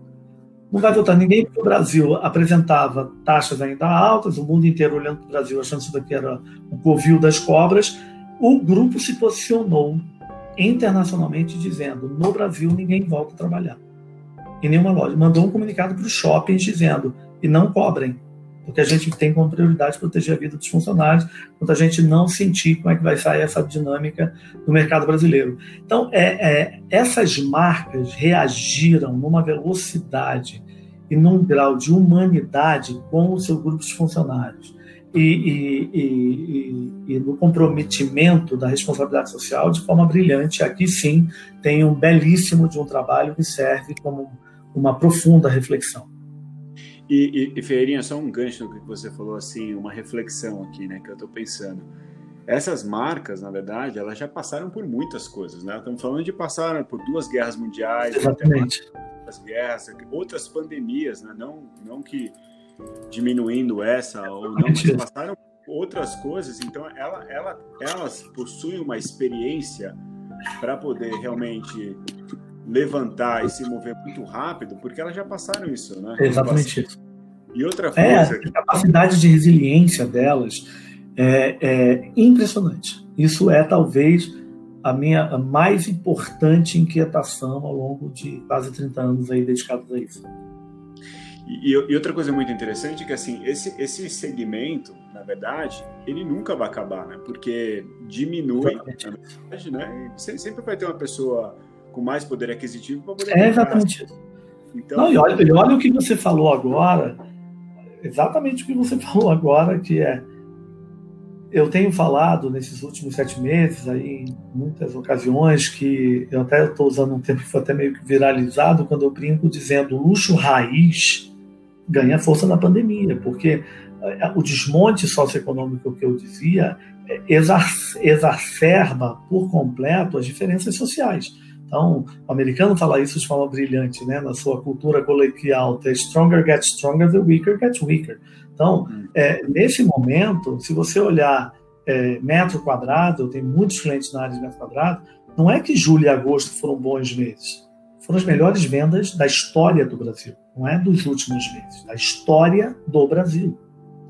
Não vai voltar ninguém, porque o Brasil apresentava taxas ainda altas, o mundo inteiro olhando para o Brasil, achando que isso daqui era o covil das cobras. O grupo se posicionou internacionalmente dizendo: no Brasil ninguém volta a trabalhar. Em nenhuma loja. Mandou um comunicado para os shoppings dizendo: e não cobrem, porque a gente tem como prioridade proteger a vida dos funcionários, quanto a gente não sentir como é que vai sair essa dinâmica no mercado brasileiro. Então, é, é, essas marcas reagiram numa velocidade e num grau de humanidade com o seu grupo de funcionários. E, e, e, e, no comprometimento da responsabilidade social de forma brilhante. Aqui sim tem um belíssimo de um trabalho que serve como uma profunda reflexão. E, e, Ferreirinha, só um gancho no que você falou, assim, uma reflexão aqui, né, que eu estou pensando. Essas marcas, na verdade, elas já passaram por muitas coisas, né? Estamos falando de passar por duas guerras mundiais, Exatamente. outras guerras, outras pandemias, né? Não, não que diminuindo essa ou não, mas passaram outras coisas. Então, ela, ela, elas possuem uma experiência para poder realmente levantar e se mover muito rápido, porque elas já passaram isso, né? Exatamente isso. E outra é, coisa. É, a capacidade de resiliência delas é, é, impressionante. Isso é talvez a minha a mais importante inquietação ao longo de quase 30 anos aí dedicados a isso. E, e, outra coisa muito interessante é que assim esse, esse segmento, na verdade, ele nunca vai acabar, né? Porque diminui, na verdade, né? Sempre vai ter uma pessoa com mais poder aquisitivo para poder. É exatamente isso. Então, Não, e olha, e olha o que você falou agora, exatamente o que você [laughs] falou agora, que é. Eu tenho falado nesses últimos sete meses, aí, em muitas ocasiões, que eu até estou usando um termo que foi até meio que viralizado, quando eu brinco dizendo luxo raiz ganha força na pandemia, porque eh, o desmonte socioeconômico que eu dizia eh, exacerba por completo as diferenças sociais. Então, o americano fala isso de forma brilhante, né? Na sua cultura coloquial, the stronger gets stronger, the weaker gets weaker. Então, é, nesse momento, se você olhar é, metro quadrado, eu tenho muitos clientes na área de metro quadrado, não é que julho e agosto foram bons meses. Foram as melhores vendas da história do Brasil. Não é dos últimos meses, da história do Brasil.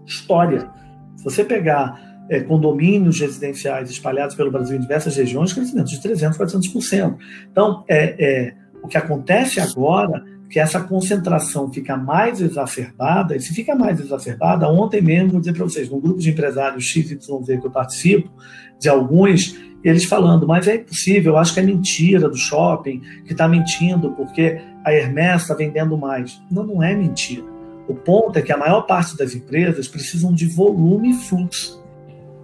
História. Se você pegar é, condomínios residenciais espalhados pelo Brasil em diversas regiões, crescimento de 300%, 400%. Então, é, é, o que acontece agora que essa concentração fica mais exacerbada, e se fica mais exacerbada, ontem mesmo, vou dizer para vocês, num grupo de empresários XYZ que eu participo, de alguns, eles falando, mas é impossível, eu acho que é mentira do shopping, que está mentindo porque a Hermes está vendendo mais. Não, não é mentira. O ponto é que a maior parte das empresas precisam de volume e fluxo.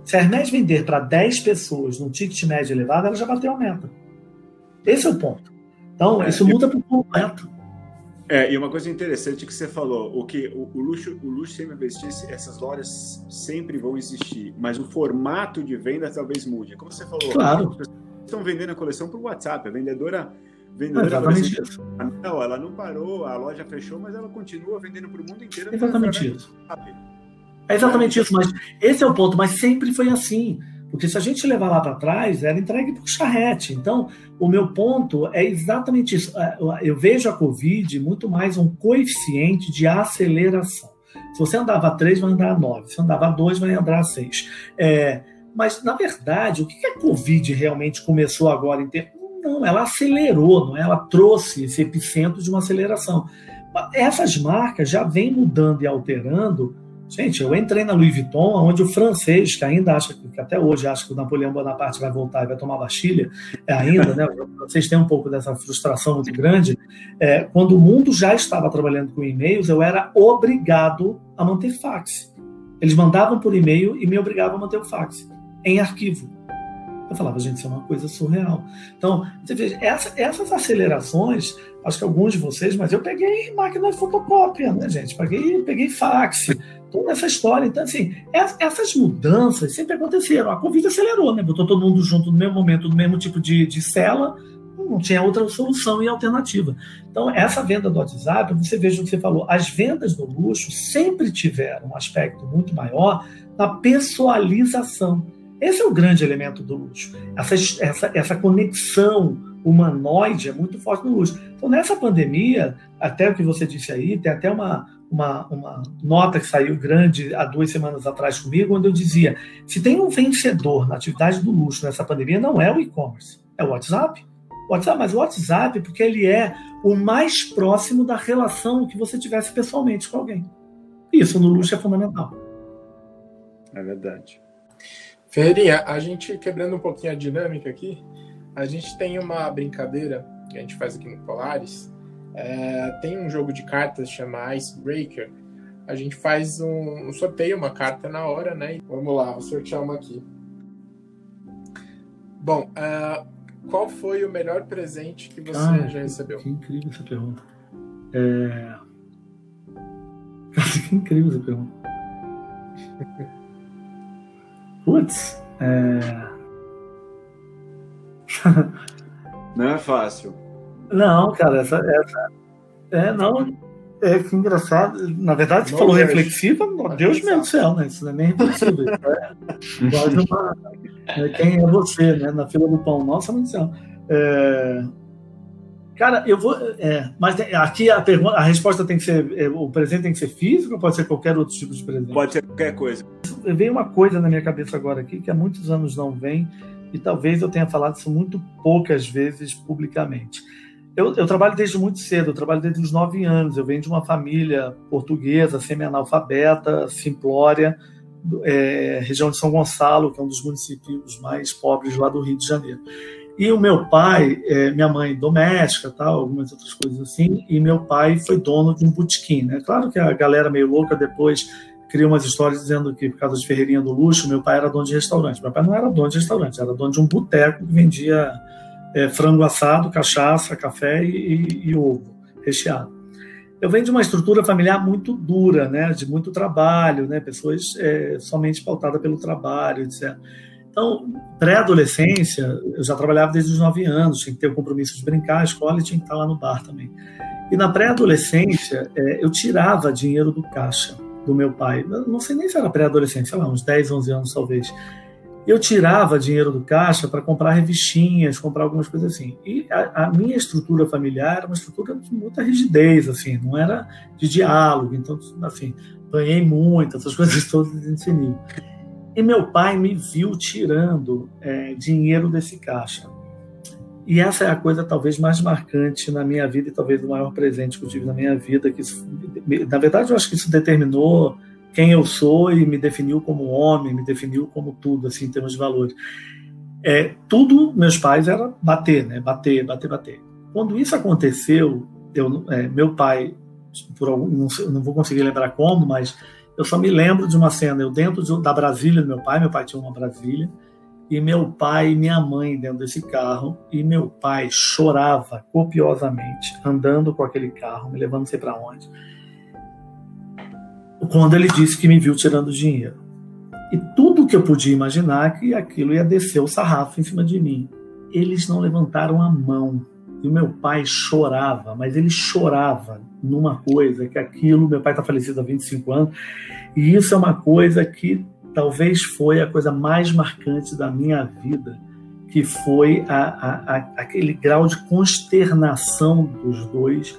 Se a Hermes vender para 10 pessoas num ticket médio elevado, ela já bateu a meta. Esse é o ponto. Então, é, isso muda por completo. É, e uma coisa interessante que você falou, o que o, o luxo, o luxo sempre vai existir, essas lojas sempre vão existir, mas o formato de venda talvez mude. Como você falou, claro. estão vendendo a coleção por WhatsApp, a vendedora vendedora exatamente isso. Não, ela não parou, a loja fechou, mas ela continua vendendo para o mundo inteiro. Exatamente isso. É exatamente isso, mas esse é o ponto, mas sempre foi assim. Porque se a gente levar lá para trás, era entregue por charrete. Então, o meu ponto é exatamente isso. É, eu vejo a Covid muito mais um coeficiente de aceleração. Se você andava a 3, vai andar a 9. Se andava a 2, vai andar a 6. É, mas, na verdade, o que a Covid realmente começou agora em ter? Não, ela acelerou, não é? ela trouxe esse epicentro de uma aceleração. Essas marcas já vêm mudando e alterando Gente, eu entrei na Louis Vuitton, onde o francês, que ainda acha, que até hoje acha que o Napoleão Bonaparte vai voltar e vai tomar Bastilha, é ainda, né? Vocês têm um pouco dessa frustração muito grande. É, quando o mundo já estava trabalhando com e-mails, eu era obrigado a manter fax. Eles mandavam por e-mail e me obrigavam a manter o fax em arquivo. Eu falava, gente, isso é uma coisa surreal. Então, você veja, essa, essas acelerações, acho que alguns de vocês, mas eu peguei máquina de fotocópia, né, gente? Peguei, peguei fax, toda essa história. Então, assim, essas mudanças sempre aconteceram. A Covid acelerou, né? Botou todo mundo junto no mesmo momento, no mesmo tipo de, de cela, não tinha outra solução e alternativa. Então, essa venda do WhatsApp, você veja o que você falou, as vendas do luxo sempre tiveram um aspecto muito maior na pessoalização. Esse é o grande elemento do luxo. Essa, essa, essa conexão humanoide é muito forte no luxo. Então, nessa pandemia, até o que você disse aí, tem até uma, uma, uma nota que saiu grande há duas semanas atrás comigo, onde eu dizia: se tem um vencedor na atividade do luxo nessa pandemia, não é o e-commerce, é o WhatsApp. WhatsApp, mas o WhatsApp, porque ele é o mais próximo da relação que você tivesse pessoalmente com alguém. Isso no luxo é fundamental. É verdade. Ferreirinha, a gente quebrando um pouquinho a dinâmica aqui, a gente tem uma brincadeira que a gente faz aqui no Polaris. É, tem um jogo de cartas chama Icebreaker. A gente faz um, um sorteio, uma carta na hora, né? Vamos lá, vou sortear uma aqui. Bom, uh, qual foi o melhor presente que você ah, já recebeu? Que incrível essa pergunta. É... [laughs] que incrível essa pergunta. [laughs] Putz, é... [laughs] não é fácil. Não, cara, essa, essa. É, não. É que engraçado. Na verdade, você falou reflexiva, Deus meu do céu, né? Isso não é nem reflexivo. é uma, é, quem é você, né? Na fila do pão. Nossa, meu Deus do céu. É, cara, eu vou. É, mas aqui a, pergunta, a resposta tem que ser. É, o presente tem que ser físico ou pode ser qualquer outro tipo de presente? Pode ser qualquer coisa. Veio uma coisa na minha cabeça agora aqui que há muitos anos não vem, e talvez eu tenha falado isso muito poucas vezes publicamente. Eu, eu, trabalho desde muito cedo, eu trabalho desde os nove anos. Eu venho de uma família portuguesa, semi-analfabeta, simplória, é, região de São Gonçalo, que é um dos municípios mais pobres lá do Rio de Janeiro. E o meu pai, é, minha mãe doméstica, tal, algumas outras coisas assim, e meu pai foi dono de um botequim. Né? Claro que a galera meio louca depois cria umas histórias dizendo que por causa de Ferreirinha do Luxo, meu pai era dono de restaurante. Meu pai não era dono de restaurante, era dono de um boteco que vendia é, frango assado, cachaça, café e, e, e, ovo recheado. Eu venho de uma estrutura familiar muito dura, né, de muito trabalho, né, pessoas é, somente pautadas pelo trabalho, etc. Então, pré-adolescência, eu já trabalhava desde os nove anos, tinha que ter o compromisso de brincar, a escola e tinha que estar lá no bar também. E na pré-adolescência, é, eu tirava dinheiro do caixa do meu pai. não sei nem se era pré-adolescência, sei lá, uns 10, 11 anos talvez eu tirava dinheiro do caixa para comprar revistinhas, comprar algumas coisas assim. E a, a, minha estrutura familiar era uma estrutura de muita rigidez, assim, não era de diálogo. Então, assim, ganhei muito, essas [laughs] coisas todas nível. E meu pai me viu tirando é, dinheiro desse caixa. E essa é a coisa talvez mais marcante na minha vida e talvez o maior presente que eu tive na minha vida. Que isso, na verdade, eu acho que isso determinou quem eu sou e me definiu como homem, me definiu como tudo, assim, em termos de valores. É, tudo, meus pais, era bater, né? Bater, bater, bater. Quando isso aconteceu, eu, é, meu pai, por algum, não, não, vou conseguir lembrar como, mas eu só me lembro de uma cena, eu dentro de, da Brasília do meu pai, meu pai tinha uma Brasília, e meu pai e minha mãe dentro desse carro, e meu pai chorava copiosamente, andando com aquele carro, me levando não sei para onde quando ele disse que me viu tirando dinheiro. E tudo que eu podia imaginar que aquilo ia descer o sarrafo em cima de mim. Eles não levantaram a mão. E o meu pai chorava, mas ele chorava numa coisa que aquilo, meu pai está falecido há 25 anos, e isso é uma coisa que talvez foi a coisa mais marcante da minha vida, que foi a, a, a, aquele grau de consternação dos dois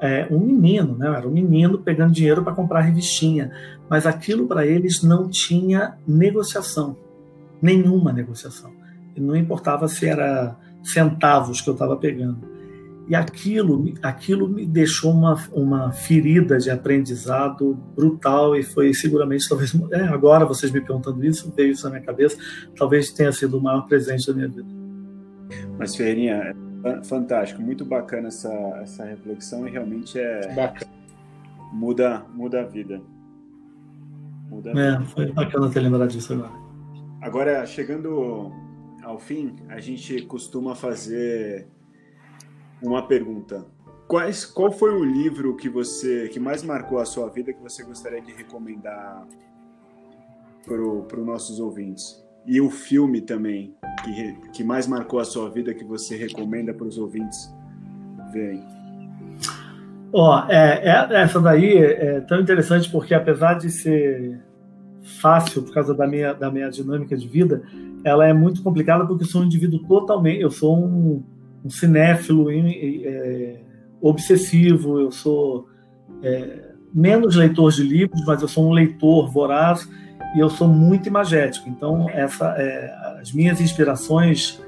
é, um menino, né? Era um menino pegando dinheiro para comprar revistinha, mas aquilo para eles não tinha negociação, nenhuma negociação. Não importava se era centavos que eu estava pegando. E aquilo, aquilo me deixou uma, uma ferida de aprendizado brutal e foi seguramente, talvez, [laughs] é, agora vocês me perguntando isso, veio isso na minha cabeça, talvez tenha sido o maior presente da minha vida. Mas, Ferreirinha, fantástico, muito bacana essa, essa reflexão e realmente é bacana. muda muda a vida. Muda a é, vida. foi bacana ter lembrado disso agora. Agora, chegando ao fim, a gente costuma fazer uma pergunta. Quais, qual foi o livro que você que mais marcou a sua vida que você gostaria de recomendar para os nossos ouvintes? E o filme também, que, que mais marcou a sua vida, que você recomenda para os ouvintes verem? Ó, oh, é, é, essa daí é tão interessante porque apesar de ser fácil por causa da minha, da minha dinâmica de vida, ela é muito complicada porque eu sou um indivíduo totalmente, eu sou um, um cinéfilo é, obsessivo, eu sou é, menos leitor de livros, mas eu sou um leitor voraz e eu sou muito imagético. Então, essa, é, as minhas inspirações,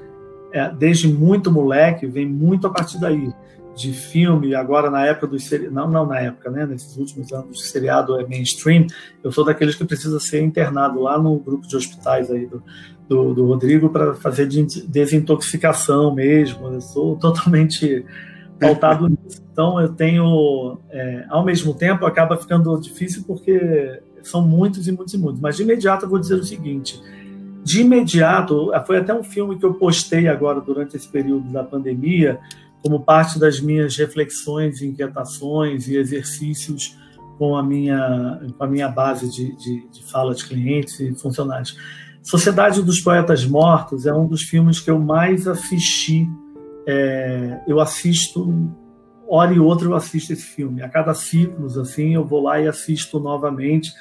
é, desde muito moleque, vem muito a partir daí de filme, agora na época dos não não na época, né, nesses últimos anos, o seriado é mainstream, eu sou daqueles que precisa ser internado lá no grupo de hospitais aí do, do, do Rodrigo para fazer de desintoxicação mesmo, eu sou totalmente pautado [laughs] nisso. Então eu tenho, é, ao mesmo tempo, acaba ficando difícil porque são muitos e muitos e muitos, mas de imediato eu vou dizer o seguinte, de imediato, foi até um filme que eu postei agora durante esse período da pandemia, como parte das minhas reflexões, inquietações e exercícios com a minha, com a minha base de, de, de fala de clientes e funcionários. Sociedade dos Poetas Mortos é um dos filmes que eu mais assisti. É, eu assisto, hora e outra eu assisto esse filme. A cada ciclos, assim, eu vou lá e assisto novamente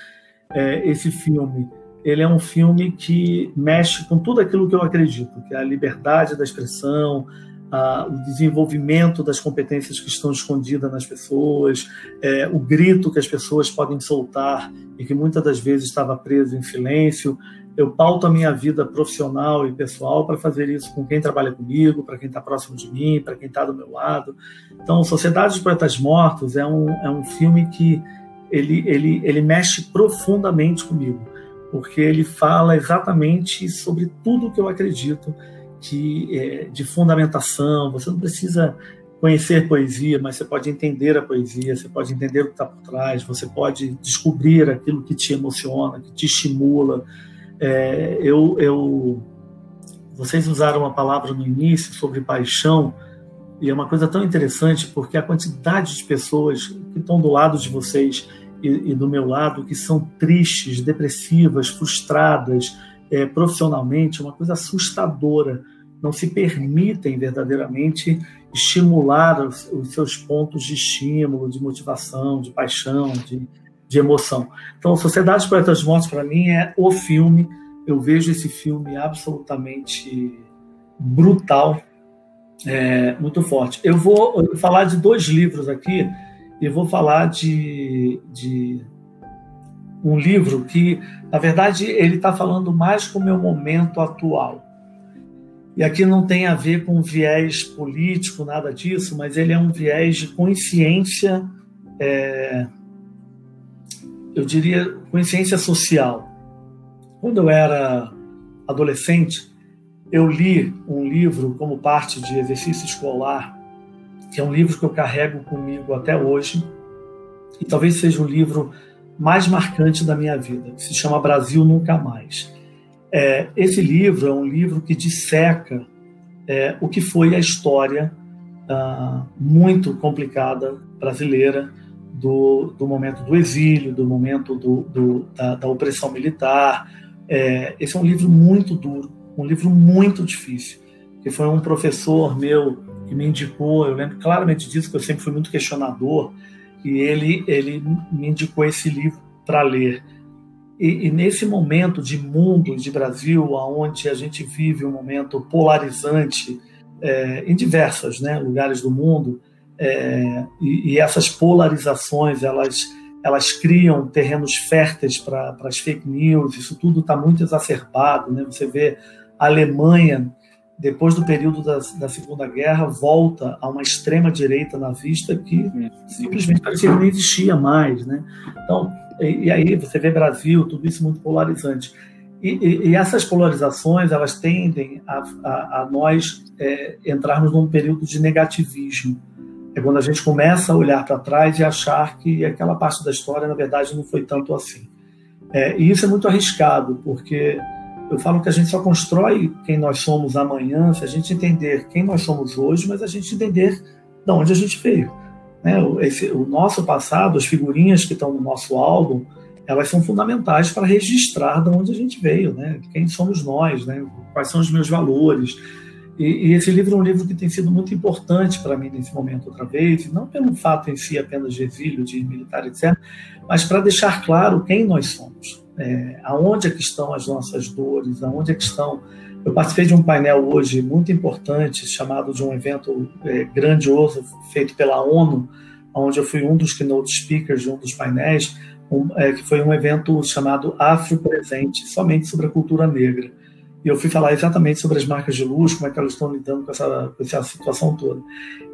é, esse filme. Ele é um filme que mexe com tudo aquilo que eu acredito, que é a liberdade da expressão, o desenvolvimento das competências que estão escondidas nas pessoas, é, o grito que as pessoas podem soltar e que muitas das vezes estava preso em silêncio. Eu pauto a minha vida profissional e pessoal para fazer isso com quem trabalha comigo, para quem está próximo de mim, para quem está do meu lado. Então, Sociedade dos Poetas Mortos é um, é um filme que ele, ele, ele mexe profundamente comigo, porque ele fala exatamente sobre tudo que eu acredito que, é, de fundamentação. Você não precisa conhecer poesia, mas você pode entender a poesia, você pode entender o que está por trás, você pode descobrir aquilo que te emociona, que te estimula. É, eu, eu, vocês usaram uma palavra no início sobre paixão, e é uma coisa tão interessante porque a quantidade de pessoas que estão do lado de vocês e, e do meu lado que são tristes, depressivas, frustradas, é, profissionalmente, é uma coisa assustadora. Não se permitem verdadeiramente estimular os, os seus pontos de estímulo, de motivação, de paixão, de, de emoção. Então, Sociedade dos Poetas Mortos, para mim, é o filme. Eu vejo esse filme absolutamente brutal, é, muito forte. Eu vou falar de dois livros aqui, e vou falar de, de um livro que, na verdade, ele está falando mais com o meu momento atual. E aqui não tem a ver com viés político, nada disso, mas ele é um viés de consciência, é, eu diria, consciência social. Quando eu era adolescente, eu li um livro como parte de exercício escolar, que é um livro que eu carrego comigo até hoje, e talvez seja o livro mais marcante da minha vida, que se chama Brasil Nunca Mais. É, esse livro é um livro que disseca é, o que foi a história ah, muito complicada brasileira do, do, momento do exílio, do momento do, do, da, da, opressão militar. É, esse é um livro muito duro, um livro muito difícil, que foi um professor meu que me indicou, eu lembro claramente disso, que eu sempre fui muito questionador, e ele, ele me indicou esse livro para ler. E, e, nesse momento de mundo, de Brasil, onde a gente vive um momento polarizante é, em diversos né, lugares do mundo, é, e, e, essas polarizações elas, elas criam terrenos férteis para as fake news, isso tudo está muito exacerbado. Né? Você vê a Alemanha depois do período da, da, Segunda Guerra, volta a uma extrema-direita nazista que simplesmente parecia que não existia mais. Né? Então, e, e, aí você vê Brasil, tudo isso muito polarizante. E, e, e essas polarizações, elas tendem a, a, a nós é, entrarmos num período de negativismo. É quando a gente começa a olhar para trás e achar que aquela parte da história, na verdade, não foi tanto assim. É, e isso é muito arriscado, porque eu falo que a gente só constrói quem nós somos amanhã se a gente entender quem nós somos hoje, mas a gente entender de onde a gente veio. Né? Esse, o nosso passado, as figurinhas que estão no nosso álbum, elas são fundamentais para registrar de onde a gente veio, né? quem somos nós, né? quais são os meus valores. E, e, esse livro é um livro que tem sido muito importante para mim nesse momento, outra vez, não pelo fato em si apenas de exílio, de militar, etc., mas para deixar claro quem nós somos é, aonde é que estão as nossas dores, aonde é que estão. Eu participei de um painel hoje muito importante, chamado de um evento é, grandioso, feito pela ONU, onde eu fui um dos keynote speakers de um dos painéis, um, é, que foi um evento chamado Afro Presente, somente sobre a cultura negra. E eu fui falar exatamente sobre as marcas de luxo, como é que elas estão lidando com essa, com essa situação toda.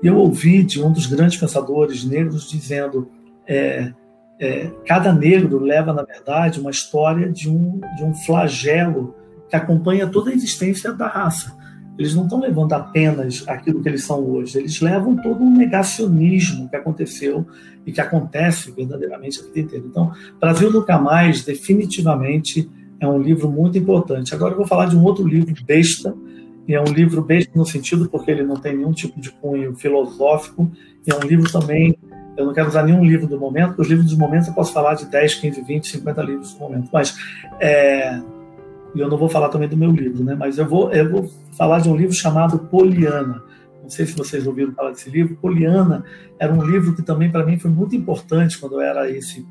E eu ouvi de um dos grandes pensadores negros dizendo: é, é, cada negro leva, na verdade, uma história de um, de um flagelo que acompanha toda a existência da raça. Eles não estão levando apenas aquilo que eles são hoje, eles levam todo um negacionismo que aconteceu e que acontece verdadeiramente a vida inteira. Então, Brasil Nunca Mais, definitivamente, é um livro muito importante. Agora eu vou falar de um outro livro besta, e é um livro besta no sentido porque ele não tem nenhum tipo de cunho filosófico, e é um livro também, eu não quero usar nenhum livro do momento, porque os livros do momento eu posso falar de 10, 15, 20, 50 livros do momento, mas é, eu não vou falar também do meu livro, né? mas eu vou, eu vou falar de um livro chamado Poliana. Não sei se vocês ouviram falar desse livro. Poliana era um livro que também para mim foi muito importante quando eu era esse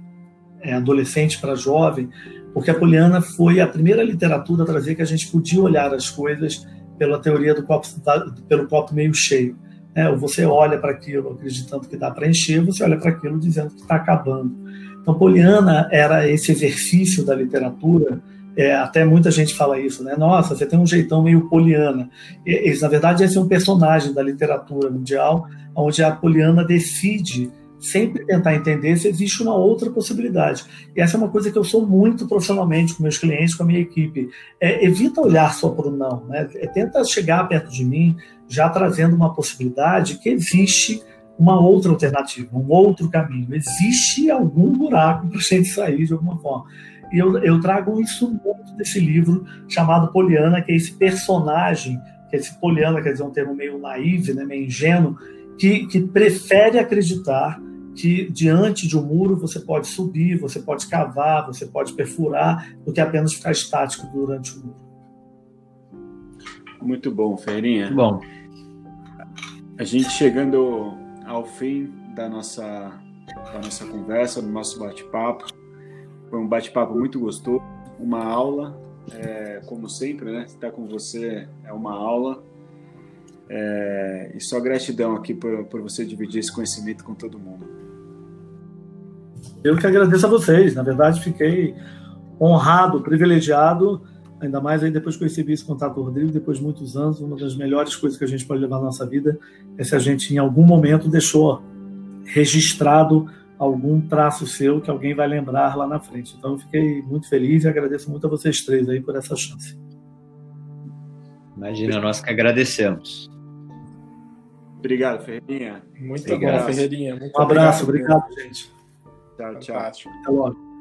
é, adolescente para jovem, porque a Poliana foi a primeira literatura a trazer que a gente podia olhar as coisas pela teoria do copo, pelo copo meio cheio. Né? Ou você olha para aquilo acreditando que dá para encher, você olha para aquilo dizendo que está acabando. Então, Poliana era esse exercício da literatura. É, até muita gente fala isso, né? Nossa, você tem um jeitão meio poliana. E, na verdade, esse é um personagem da literatura mundial, onde a Poliana decide sempre tentar entender se existe uma outra possibilidade. E essa é uma coisa que eu sou muito profissionalmente com meus clientes, com a minha equipe. É, evita olhar só para o não, né? É, tenta chegar perto de mim já trazendo uma possibilidade que existe uma outra alternativa, um outro caminho. Existe algum buraco para a gente sair de alguma forma. E eu, eu trago isso muito desse livro chamado Poliana, que é esse personagem, que é esse Poliana quer dizer um termo meio naive, né, meio ingênuo, que, que prefere acreditar que diante de um muro você pode subir, você pode cavar, você pode perfurar, do que apenas ficar estático durante o muro. Muito bom, Ferrinha. Bom. A gente chegando ao fim da nossa, da nossa conversa, do nosso bate-papo. Foi um bate-papo muito gostoso, uma aula, é, como sempre, né? Estar com você é uma aula. É, e só gratidão aqui por, por você dividir esse conhecimento com todo mundo. Eu que agradeço a vocês. Na verdade, fiquei honrado, privilegiado, ainda mais aí depois que eu recebi esse contato do Rodrigo, depois de muitos anos, uma das melhores coisas que a gente pode levar na nossa vida é se a gente em algum momento deixou registrado algum traço seu que alguém vai lembrar lá na frente. Então eu fiquei muito feliz e agradeço muito a vocês três aí por essa chance. Imagina, nós que agradecemos. Obrigado, Ferreirinha. Muito obrigado. bom, Ferreirinha. Muito um abraço, obrigado, obrigado gente. Tchau, tchau. Até logo.